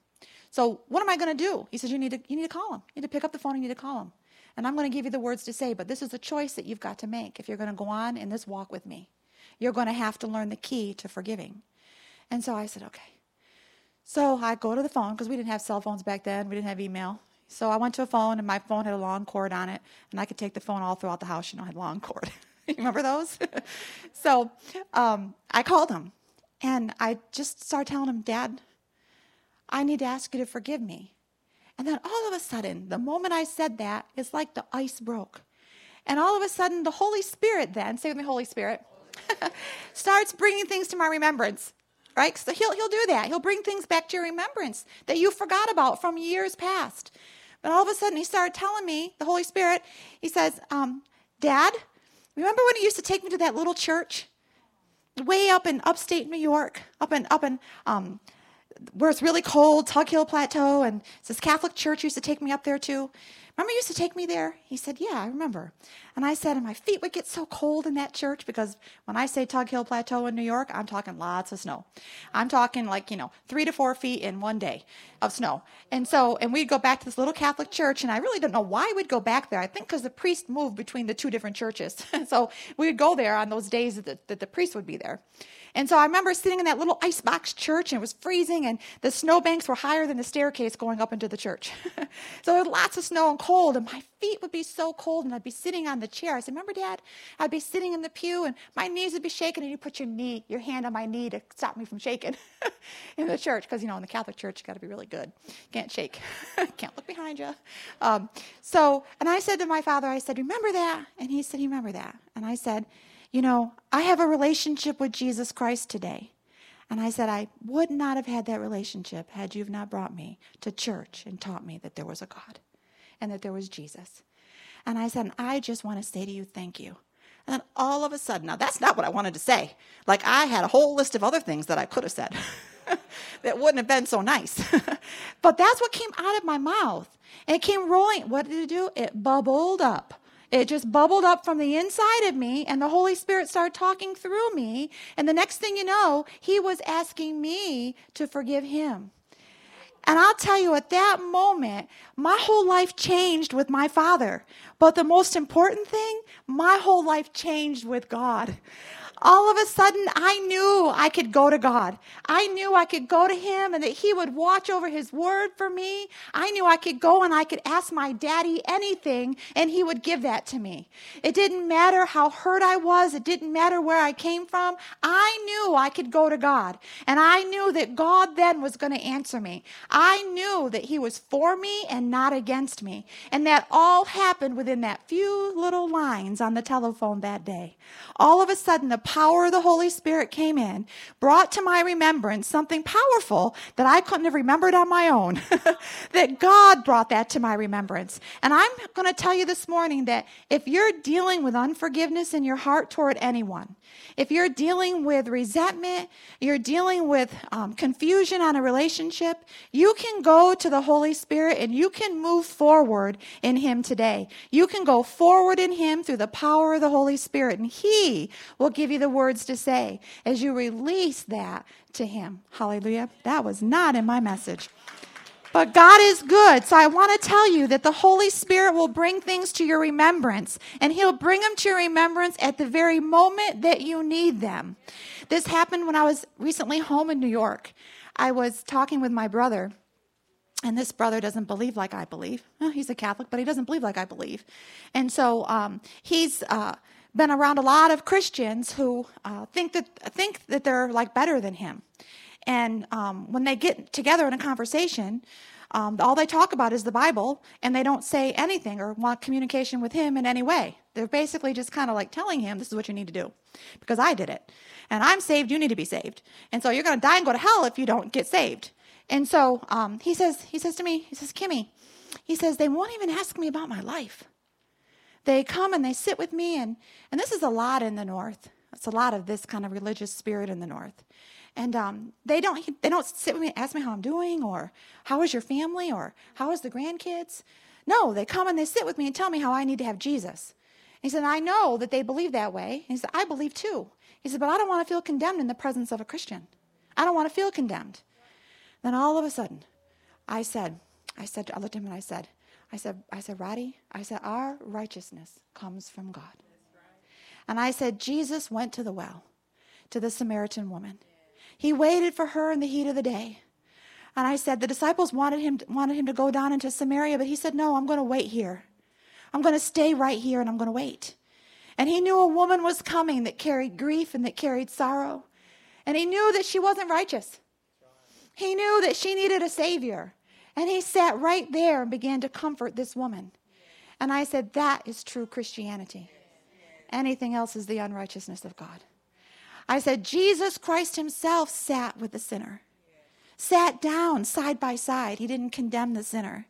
So what am I going to do? He says, you need to, you need to call him. You need to pick up the phone. You need to call him. And I'm going to give you the words to say, but this is a choice that you've got to make if you're going to go on in this walk with me. You're going to have to learn the key to forgiving. And so I said, okay. So I go to the phone because we didn't have cell phones back then. We didn't have email. So I went to a phone and my phone had a long cord on it, and I could take the phone all throughout the house. You know, I had long cord. <laughs> you remember those? <laughs> so um, I called him, and I just started telling him, Dad, I need to ask you to forgive me. And then all of a sudden, the moment I said that, it's like the ice broke. And all of a sudden, the Holy Spirit then, say with me, Holy Spirit, <laughs> starts bringing things to my remembrance. Right? So he'll, he'll do that. He'll bring things back to your remembrance that you forgot about from years past. But all of a sudden, he started telling me, the Holy Spirit, he says, um, Dad, remember when he used to take me to that little church? Way up in upstate New York, up in, up in um, where it's really cold, Tug Hill Plateau, and this Catholic church used to take me up there too. Remember, you used to take me there? He said, Yeah, I remember. And I said, And my feet would get so cold in that church because when I say Tug Hill Plateau in New York, I'm talking lots of snow. I'm talking like, you know, three to four feet in one day of snow. And so, and we'd go back to this little Catholic church, and I really don't know why we'd go back there. I think because the priest moved between the two different churches. <laughs> so we would go there on those days that the, that the priest would be there. And so I remember sitting in that little icebox church and it was freezing and the snowbanks were higher than the staircase going up into the church. <laughs> so there was lots of snow and cold and my feet would be so cold and I'd be sitting on the chair. I said, remember dad? I'd be sitting in the pew and my knees would be shaking and you put your knee, your hand on my knee to stop me from shaking <laughs> in the church. Cause you know, in the Catholic church, you got to be really good. Can't shake. <laughs> Can't look behind you. Um, so, and I said to my father, I said, remember that? And he said, remember that? And I said, you know, I have a relationship with Jesus Christ today. And I said, I would not have had that relationship had you not brought me to church and taught me that there was a God and that there was Jesus. And I said, I just want to say to you, thank you. And all of a sudden, now that's not what I wanted to say. Like I had a whole list of other things that I could have said <laughs> that wouldn't have been so nice. <laughs> but that's what came out of my mouth. And it came rolling. What did it do? It bubbled up. It just bubbled up from the inside of me, and the Holy Spirit started talking through me. And the next thing you know, He was asking me to forgive Him. And I'll tell you, at that moment, my whole life changed with my father. But the most important thing, my whole life changed with God all of a sudden I knew I could go to God. I knew I could go to Him and that He would watch over His word for me. I knew I could go and I could ask my daddy anything and He would give that to me. It didn't matter how hurt I was, it didn't matter where I came from. I knew I could go to God. And I knew that God then was going to answer me. I knew that He was for me and not against me. And that all happened within that few little lines on the telephone that day. All of a sudden, the power of the Holy Spirit came in, brought to my remembrance something powerful that I couldn't have remembered on my own. <laughs> that God brought that to my remembrance. And I'm going to tell you this morning that if you're dealing with unforgiveness in your heart toward anyone, if you're dealing with resentment, you're dealing with um, confusion on a relationship, you can go to the Holy Spirit and you can move forward in Him today. You can go forward in Him through the power of the Holy Spirit, and He will give you the words to say as you release that to Him. Hallelujah. That was not in my message. But God is good. So I want to tell you that the Holy Spirit will bring things to your remembrance, and He'll bring them to your remembrance at the very moment that you need them. This happened when I was recently home in New York. I was talking with my brother, and this brother doesn't believe like I believe. Well, he's a Catholic, but he doesn't believe like I believe. And so um, he's uh, been around a lot of Christians who uh, think that think that they're like better than him. And um, when they get together in a conversation, um, all they talk about is the Bible, and they don't say anything or want communication with him in any way. They're basically just kind of like telling him, This is what you need to do, because I did it. And I'm saved, you need to be saved. And so you're going to die and go to hell if you don't get saved. And so um, he says, he says to me, he says, Kimmy, he says, they won't even ask me about my life. They come and they sit with me, and, and this is a lot in the North. It's a lot of this kind of religious spirit in the North and um, they don't they don't sit with me and ask me how I'm doing or how is your family or how is the grandkids. No, they come and they sit with me and tell me how I need to have Jesus. he said, I know that they believe that way. he said, I believe too. He said, but I don't want to feel condemned in the presence of a Christian. I don't want to feel condemned. Then all of a sudden, I said, I said, I looked at him and I said, I said, I said, Roddy, I said, our righteousness comes from God. And I said, Jesus went to the well, to the Samaritan woman. He waited for her in the heat of the day. And I said, the disciples wanted him, wanted him to go down into Samaria, but he said, no, I'm going to wait here. I'm going to stay right here and I'm going to wait. And he knew a woman was coming that carried grief and that carried sorrow. And he knew that she wasn't righteous. He knew that she needed a savior. And he sat right there and began to comfort this woman. And I said, That is true Christianity. Anything else is the unrighteousness of God. I said, Jesus Christ himself sat with the sinner, sat down side by side. He didn't condemn the sinner.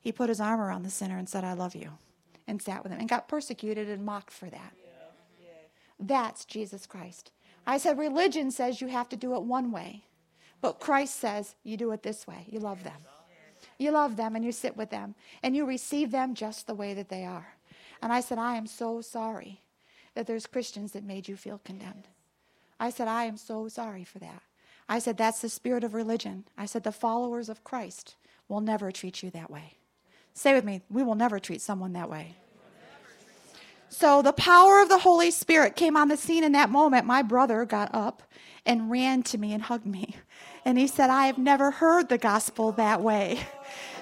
He put his arm around the sinner and said, I love you, and sat with him, and got persecuted and mocked for that. That's Jesus Christ. I said, religion says you have to do it one way, but Christ says you do it this way. You love them. You love them and you sit with them and you receive them just the way that they are. And I said, I am so sorry that there's Christians that made you feel condemned. I said, I am so sorry for that. I said, that's the spirit of religion. I said, the followers of Christ will never treat you that way. Say with me, we will never treat someone that way. So the power of the Holy Spirit came on the scene in that moment. My brother got up and ran to me and hugged me. And he said, I have never heard the gospel that way.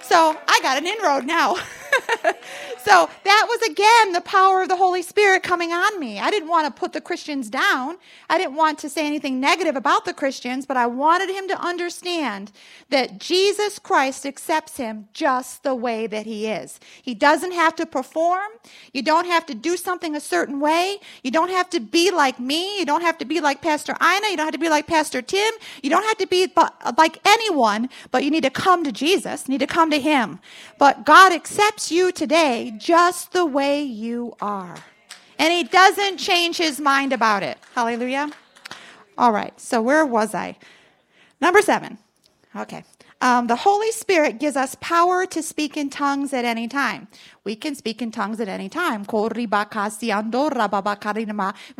So I got an inroad now. <laughs> <laughs> so that was again the power of the Holy Spirit coming on me. I didn't want to put the Christians down. I didn't want to say anything negative about the Christians, but I wanted him to understand that Jesus Christ accepts him just the way that he is. He doesn't have to perform. You don't have to do something a certain way. You don't have to be like me. You don't have to be like Pastor Ina. You don't have to be like Pastor Tim. You don't have to be like anyone, but you need to come to Jesus. You need to come to him. But God accepts you today just the way you are. And he doesn't change his mind about it. Hallelujah. All right, so where was I? Number seven. Okay. Um, the Holy Spirit gives us power to speak in tongues at any time. We can speak in tongues at any time. We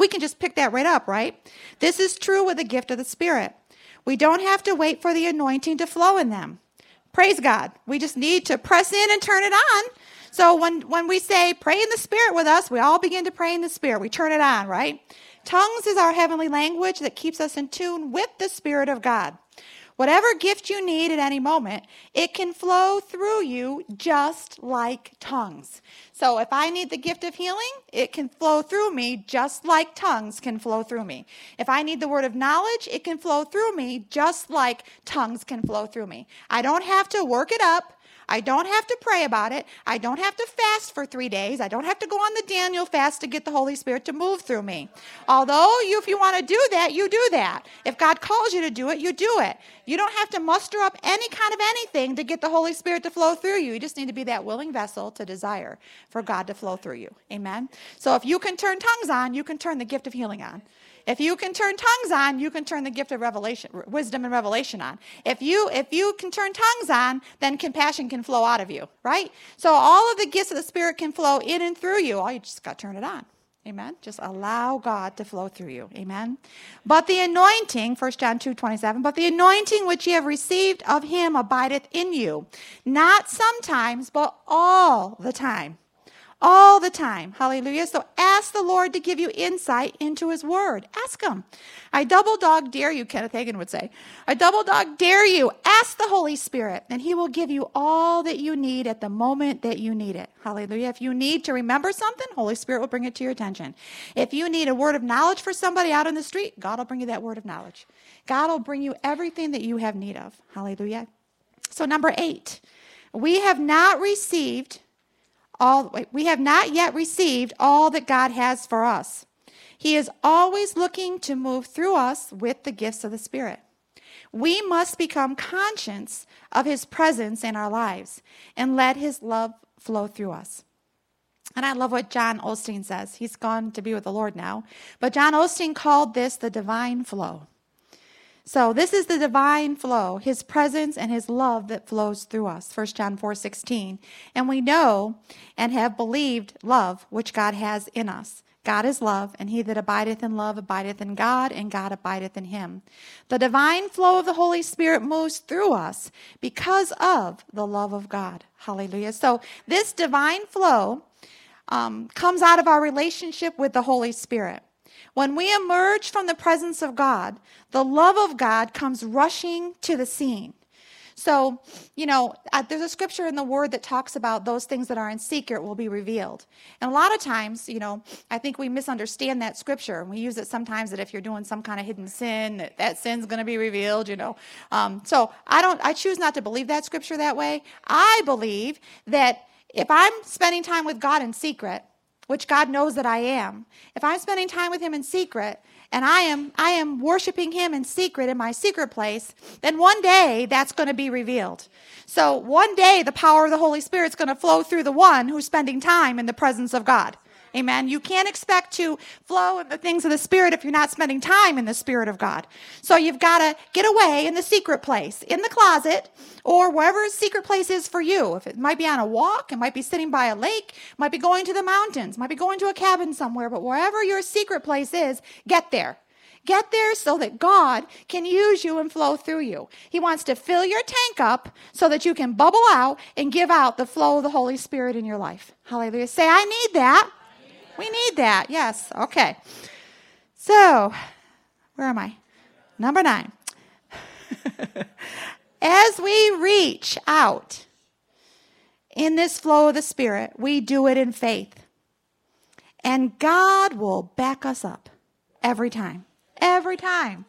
can just pick that right up, right? This is true with the gift of the Spirit. We don't have to wait for the anointing to flow in them. Praise God. We just need to press in and turn it on. So when, when we say pray in the Spirit with us, we all begin to pray in the Spirit. We turn it on, right? Tongues is our heavenly language that keeps us in tune with the Spirit of God. Whatever gift you need at any moment, it can flow through you just like tongues. So if I need the gift of healing, it can flow through me just like tongues can flow through me. If I need the word of knowledge, it can flow through me just like tongues can flow through me. I don't have to work it up. I don't have to pray about it. I don't have to fast for three days. I don't have to go on the Daniel fast to get the Holy Spirit to move through me. Although, you, if you want to do that, you do that. If God calls you to do it, you do it. You don't have to muster up any kind of anything to get the Holy Spirit to flow through you. You just need to be that willing vessel to desire for God to flow through you. Amen? So if you can turn tongues on, you can turn the gift of healing on. If you can turn tongues on, you can turn the gift of revelation, wisdom and revelation on. If you if you can turn tongues on, then compassion can flow out of you, right? So all of the gifts of the Spirit can flow in and through you. All you just got to turn it on. Amen. Just allow God to flow through you. Amen. But the anointing, 1 John 2 27, but the anointing which ye have received of him abideth in you, not sometimes, but all the time all the time. Hallelujah. So ask the Lord to give you insight into his word. Ask him. I double dog dare you, Kenneth Hagin would say. I double dog dare you. Ask the Holy Spirit, and he will give you all that you need at the moment that you need it. Hallelujah. If you need to remember something, Holy Spirit will bring it to your attention. If you need a word of knowledge for somebody out in the street, God will bring you that word of knowledge. God will bring you everything that you have need of. Hallelujah. So, number eight, we have not received all we have not yet received all that God has for us. He is always looking to move through us with the gifts of the Spirit. We must become conscious of his presence in our lives and let his love flow through us. And I love what John Osteen says. He's gone to be with the Lord now. But John Osteen called this the divine flow. So this is the divine flow, his presence and his love that flows through us. 1 John 4 16. And we know and have believed love which God has in us. God is love, and he that abideth in love abideth in God, and God abideth in him. The divine flow of the Holy Spirit moves through us because of the love of God. Hallelujah. So this divine flow um, comes out of our relationship with the Holy Spirit. When we emerge from the presence of God, the love of God comes rushing to the scene. So, you know, uh, there's a scripture in the word that talks about those things that are in secret will be revealed. And a lot of times, you know, I think we misunderstand that scripture. And we use it sometimes that if you're doing some kind of hidden sin, that, that sin's going to be revealed, you know. Um, so I don't, I choose not to believe that scripture that way. I believe that if I'm spending time with God in secret, which God knows that I am, if I'm spending time with him in secret and I am I am worshiping him in secret in my secret place, then one day that's going to be revealed. So one day the power of the Holy Spirit is going to flow through the one who's spending time in the presence of God. Amen. You can't expect to flow in the things of the Spirit if you're not spending time in the Spirit of God. So you've got to get away in the secret place, in the closet, or wherever secret place is for you. If it might be on a walk, it might be sitting by a lake, might be going to the mountains, might be going to a cabin somewhere, but wherever your secret place is, get there. Get there so that God can use you and flow through you. He wants to fill your tank up so that you can bubble out and give out the flow of the Holy Spirit in your life. Hallelujah. Say, I need that. We need that. Yes. Okay. So, where am I? Number nine. <laughs> As we reach out in this flow of the Spirit, we do it in faith. And God will back us up every time. Every time.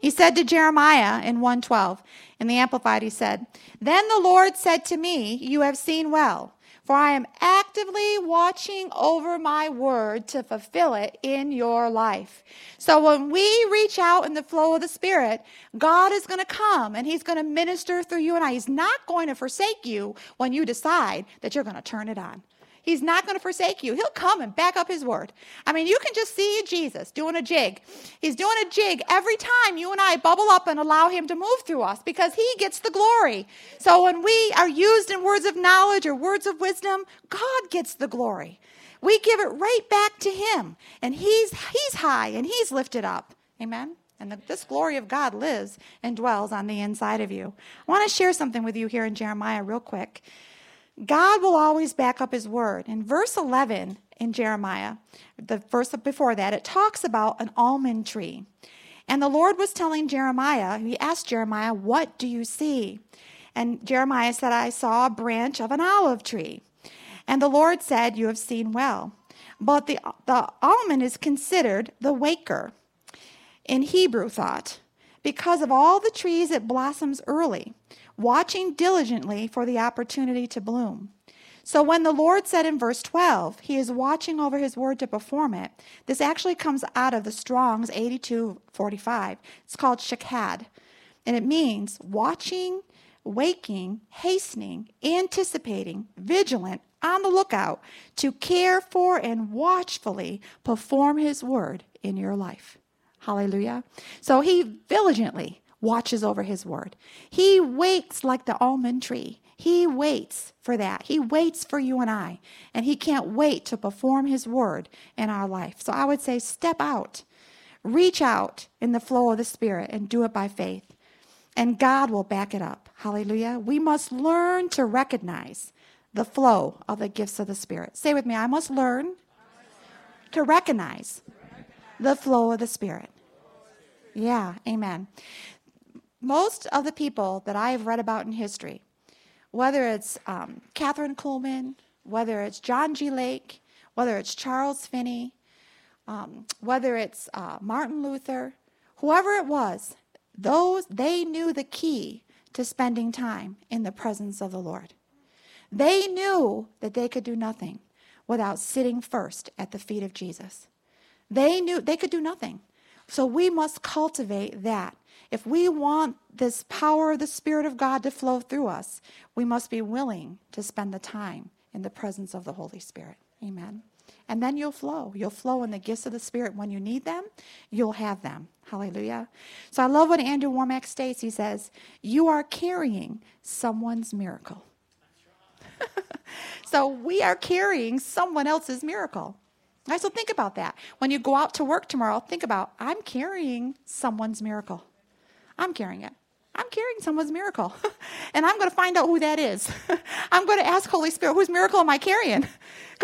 He said to Jeremiah in 112, in the Amplified, he said, Then the Lord said to me, You have seen well for I am actively watching over my word to fulfill it in your life. So when we reach out in the flow of the Spirit, God is going to come and He's going to minister through you and I. He's not going to forsake you when you decide that you're going to turn it on. He's not going to forsake you. He'll come and back up his word. I mean, you can just see Jesus doing a jig. He's doing a jig every time you and I bubble up and allow him to move through us because he gets the glory. So when we are used in words of knowledge or words of wisdom, God gets the glory. We give it right back to him and he's he's high and he's lifted up. Amen. And that this glory of God lives and dwells on the inside of you. I want to share something with you here in Jeremiah real quick. God will always back up his word. In verse 11 in Jeremiah, the verse before that, it talks about an almond tree. And the Lord was telling Jeremiah, he asked Jeremiah, What do you see? And Jeremiah said, I saw a branch of an olive tree. And the Lord said, You have seen well. But the, the almond is considered the waker in Hebrew thought because of all the trees it blossoms early watching diligently for the opportunity to bloom. So when the Lord said in verse 12, He is watching over His word to perform it, this actually comes out of the Strong's 8245. It's called shakad. And it means watching, waking, hastening, anticipating, vigilant, on the lookout to care for and watchfully perform His word in your life. Hallelujah. So He diligently watches over his word. He waits like the almond tree. He waits for that. He waits for you and I. And he can't wait to perform his word in our life. So I would say step out, reach out in the flow of the Spirit and do it by faith. And God will back it up. Hallelujah. We must learn to recognize the flow of the gifts of the Spirit. Say with me, I must learn to recognize the flow of the Spirit. Yeah, amen. Most of the people that I have read about in history, whether it's um, Kathryn Kuhlman, whether it's John G. Lake, whether it's Charles Finney, um, whether it's uh, Martin Luther, whoever it was, those they knew the key to spending time in the presence of the Lord. They knew that they could do nothing without sitting first at the feet of Jesus. They knew they could do nothing. So we must cultivate that. If we want this power of the Spirit of God to flow through us, we must be willing to spend the time in the presence of the Holy Spirit. Amen. And then you'll flow. You'll flow in the gifts of the Spirit. When you need them, you'll have them. Hallelujah. So I love what Andrew Wommack states. He says, You are carrying someone's miracle. <laughs> so we are carrying someone else's miracle. Right, so think about that. When you go out to work tomorrow, think about I'm carrying someone's miracle. I'm carrying it. I'm carrying someone's miracle. <laughs> and I'm going to find out who that is. <laughs> I'm going to ask Holy Spirit, whose miracle am I carrying?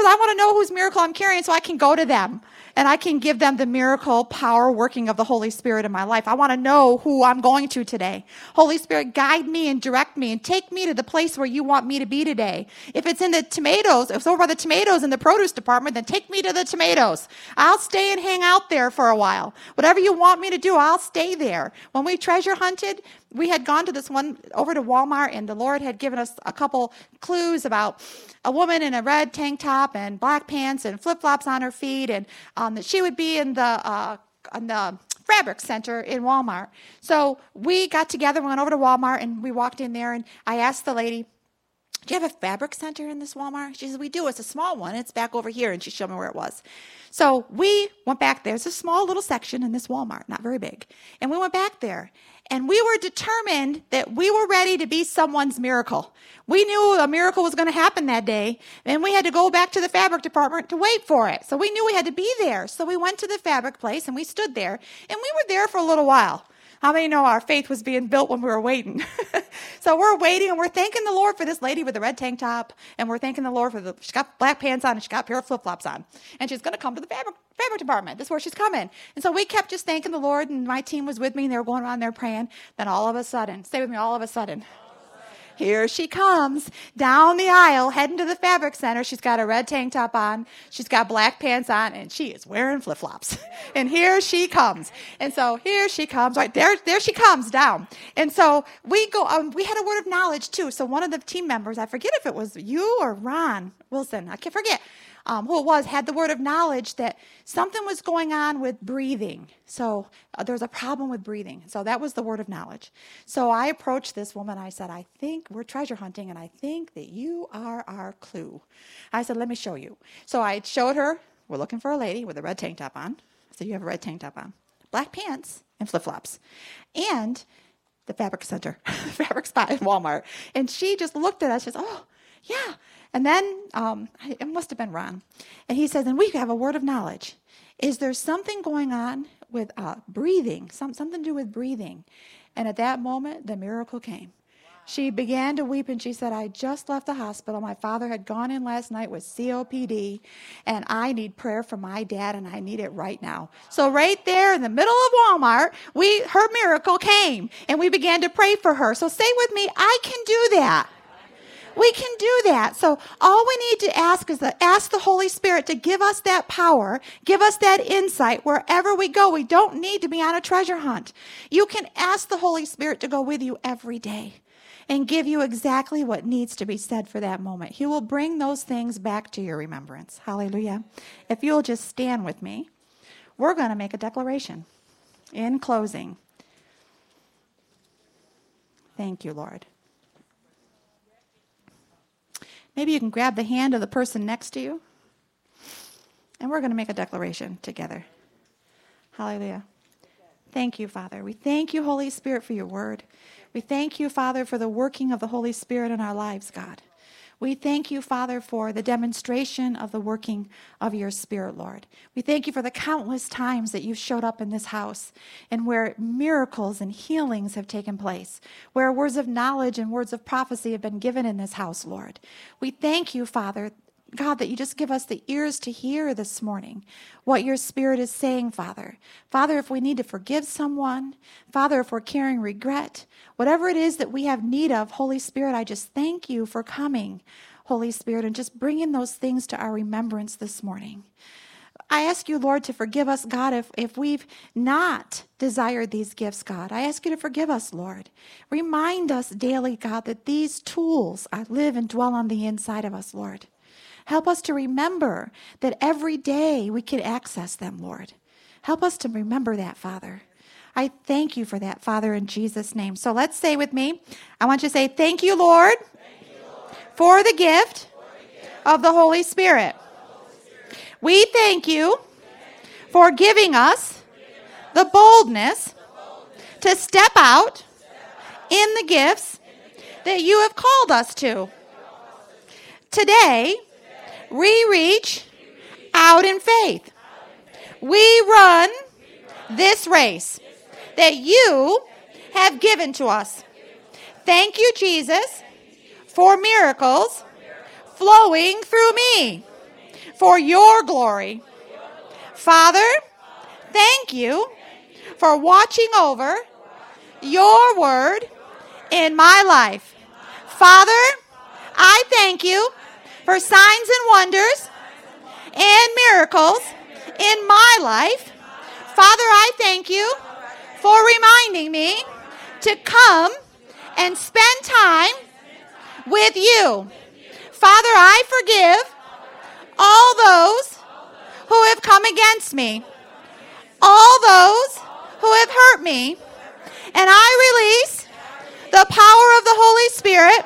Because I want to know whose miracle I'm carrying so I can go to them and I can give them the miracle power working of the Holy Spirit in my life. I want to know who I'm going to today. Holy Spirit, guide me and direct me and take me to the place where you want me to be today. If it's in the tomatoes, if it's over by the tomatoes in the produce department, then take me to the tomatoes. I'll stay and hang out there for a while. Whatever you want me to do, I'll stay there. When we treasure hunted, we had gone to this one over to Walmart, and the Lord had given us a couple clues about a woman in a red tank top and black pants and flip flops on her feet, and um, that she would be in the uh, in the fabric center in Walmart. So we got together, we went over to Walmart, and we walked in there, and I asked the lady. Do you have a fabric center in this Walmart? She says, We do. It's a small one. It's back over here. And she showed me where it was. So we went back there. It's a small little section in this Walmart, not very big. And we went back there. And we were determined that we were ready to be someone's miracle. We knew a miracle was going to happen that day, and we had to go back to the fabric department to wait for it. So we knew we had to be there. So we went to the fabric place and we stood there, and we were there for a little while. How many know our faith was being built when we were waiting? <laughs> so we're waiting and we're thanking the Lord for this lady with the red tank top, and we're thanking the Lord for the she got black pants on and she got a pair of flip flops on, and she's going to come to the fabric fabric department. That's where she's coming. And so we kept just thanking the Lord, and my team was with me, and they were going around there praying. Then all of a sudden, stay with me, all of a sudden. Here she comes down the aisle, heading to the fabric center. She's got a red tank top on, she's got black pants on, and she is wearing flip flops. <laughs> And here she comes. And so here she comes. Right there, there she comes down. And so we go. Um, we had a word of knowledge too. So one of the team members, I forget if it was you or Ron Wilson, I can't forget um, who it was, had the word of knowledge that something was going on with breathing. So uh, there's a problem with breathing. So that was the word of knowledge. So I approached this woman. I said, I think we're treasure hunting, and I think that you are our clue. I said, let me show you. So I showed her, we're looking for a lady with a red tank top on. I said, you have a red tank top on, black pants, and flip flops. And the fabric center, <laughs> fabric spot in Walmart. And she just looked at us, she says, oh, yeah. And then um, it must have been Ron. And he says, and we have a word of knowledge. Is there something going on with uh, breathing, some, something to do with breathing? And at that moment, the miracle came. She began to weep and she said, I just left the hospital. My father had gone in last night with COPD, and I need prayer for my dad, and I need it right now. So, right there in the middle of Walmart, we, her miracle came, and we began to pray for her. So, say with me, I can do that. We can do that. So all we need to ask is to ask the Holy Spirit to give us that power, give us that insight wherever we go. We don't need to be on a treasure hunt. You can ask the Holy Spirit to go with you every day and give you exactly what needs to be said for that moment. He will bring those things back to your remembrance. Hallelujah. If you'll just stand with me, we're going to make a declaration in closing. Thank you, Lord. Maybe you can grab the hand of the person next to you. And we're going to make a declaration together. Hallelujah. Thank you, Father. We thank you, Holy Spirit, for your word. We thank you, Father, for the working of the Holy Spirit in our lives, God. We thank you, Father, for the demonstration of the working of your Spirit, Lord. We thank you for the countless times that you've showed up in this house and where miracles and healings have taken place, where words of knowledge and words of prophecy have been given in this house, Lord. We thank you, Father, God, that you just give us the ears to hear this morning what your Spirit is saying, Father. Father, if we need to forgive someone, Father, if we're carrying regret, whatever it is that we have need of, Holy Spirit, I just thank you for coming, Holy Spirit, and just bringing those things to our remembrance this morning. I ask you, Lord, to forgive us, God, if, if we've not desired these gifts, God. I ask you to forgive us, Lord. Remind us daily, God, that these tools I live and dwell on the inside of us, Lord. Help us to remember that every day we can access them, Lord. Help us to remember that, Father. I thank you for that, Father, in Jesus' name. So let's say with me, I want you to say, Thank you, Lord, thank you, Lord. For, the gift, for the gift of the Holy Spirit. We thank you for giving us the boldness to step out in the gifts that you have called us to. Today, we reach out in faith. We run this race that you have given to us. Thank you, Jesus, for miracles flowing through me for your glory. Father, thank you for watching over your word in my life. Father, I thank you for signs and wonders and miracles in my life. Father, I thank you for reminding me to come and spend time with you. Father, I forgive all those who have come against me, all those who have hurt me, and I release the power of the Holy Spirit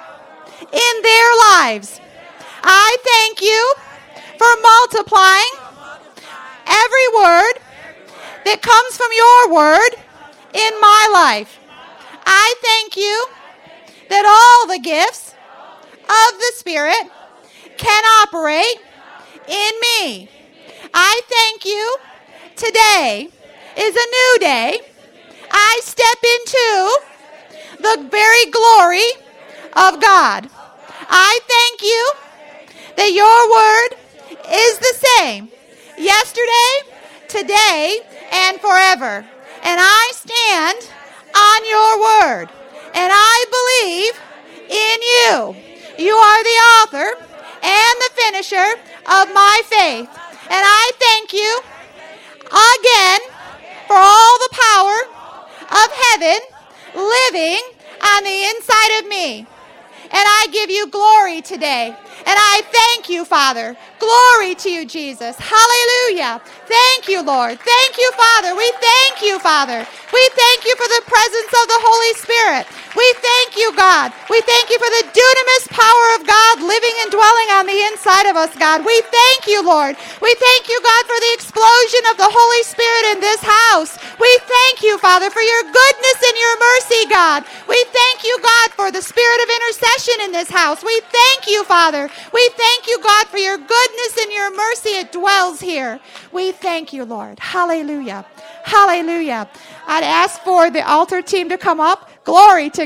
in their lives. I thank you for multiplying every word that comes from your word in my life. I thank you that all the gifts of the Spirit can operate in me. I thank you. Today is a new day. I step into the very glory of God. I thank you that your word is the same yesterday, today, and forever. And I stand on your word. And I believe in you. You are the author and the finisher of my faith. And I thank you again for all the power of heaven living on the inside of me. And I give you glory today. And I thank you, Father. Glory to you, Jesus. Hallelujah. Thank you, Lord. Thank you, Father. We thank you, Father. We thank you for the presence of the Holy Spirit. We thank you, God. We thank you for the dunamis power of God living and dwelling on the inside of us, God. We thank you, Lord. We thank you, God, for the explosion of the Holy Spirit in this house. We thank you, Father, for your goodness and your mercy, God. We thank you, God, for the spirit of intercession in this house. We thank you, Father. We thank you, God, for your goodness and your mercy. It dwells here. We thank you, Lord. Hallelujah. Hallelujah. I'd ask for the altar team to come up. Glory to God.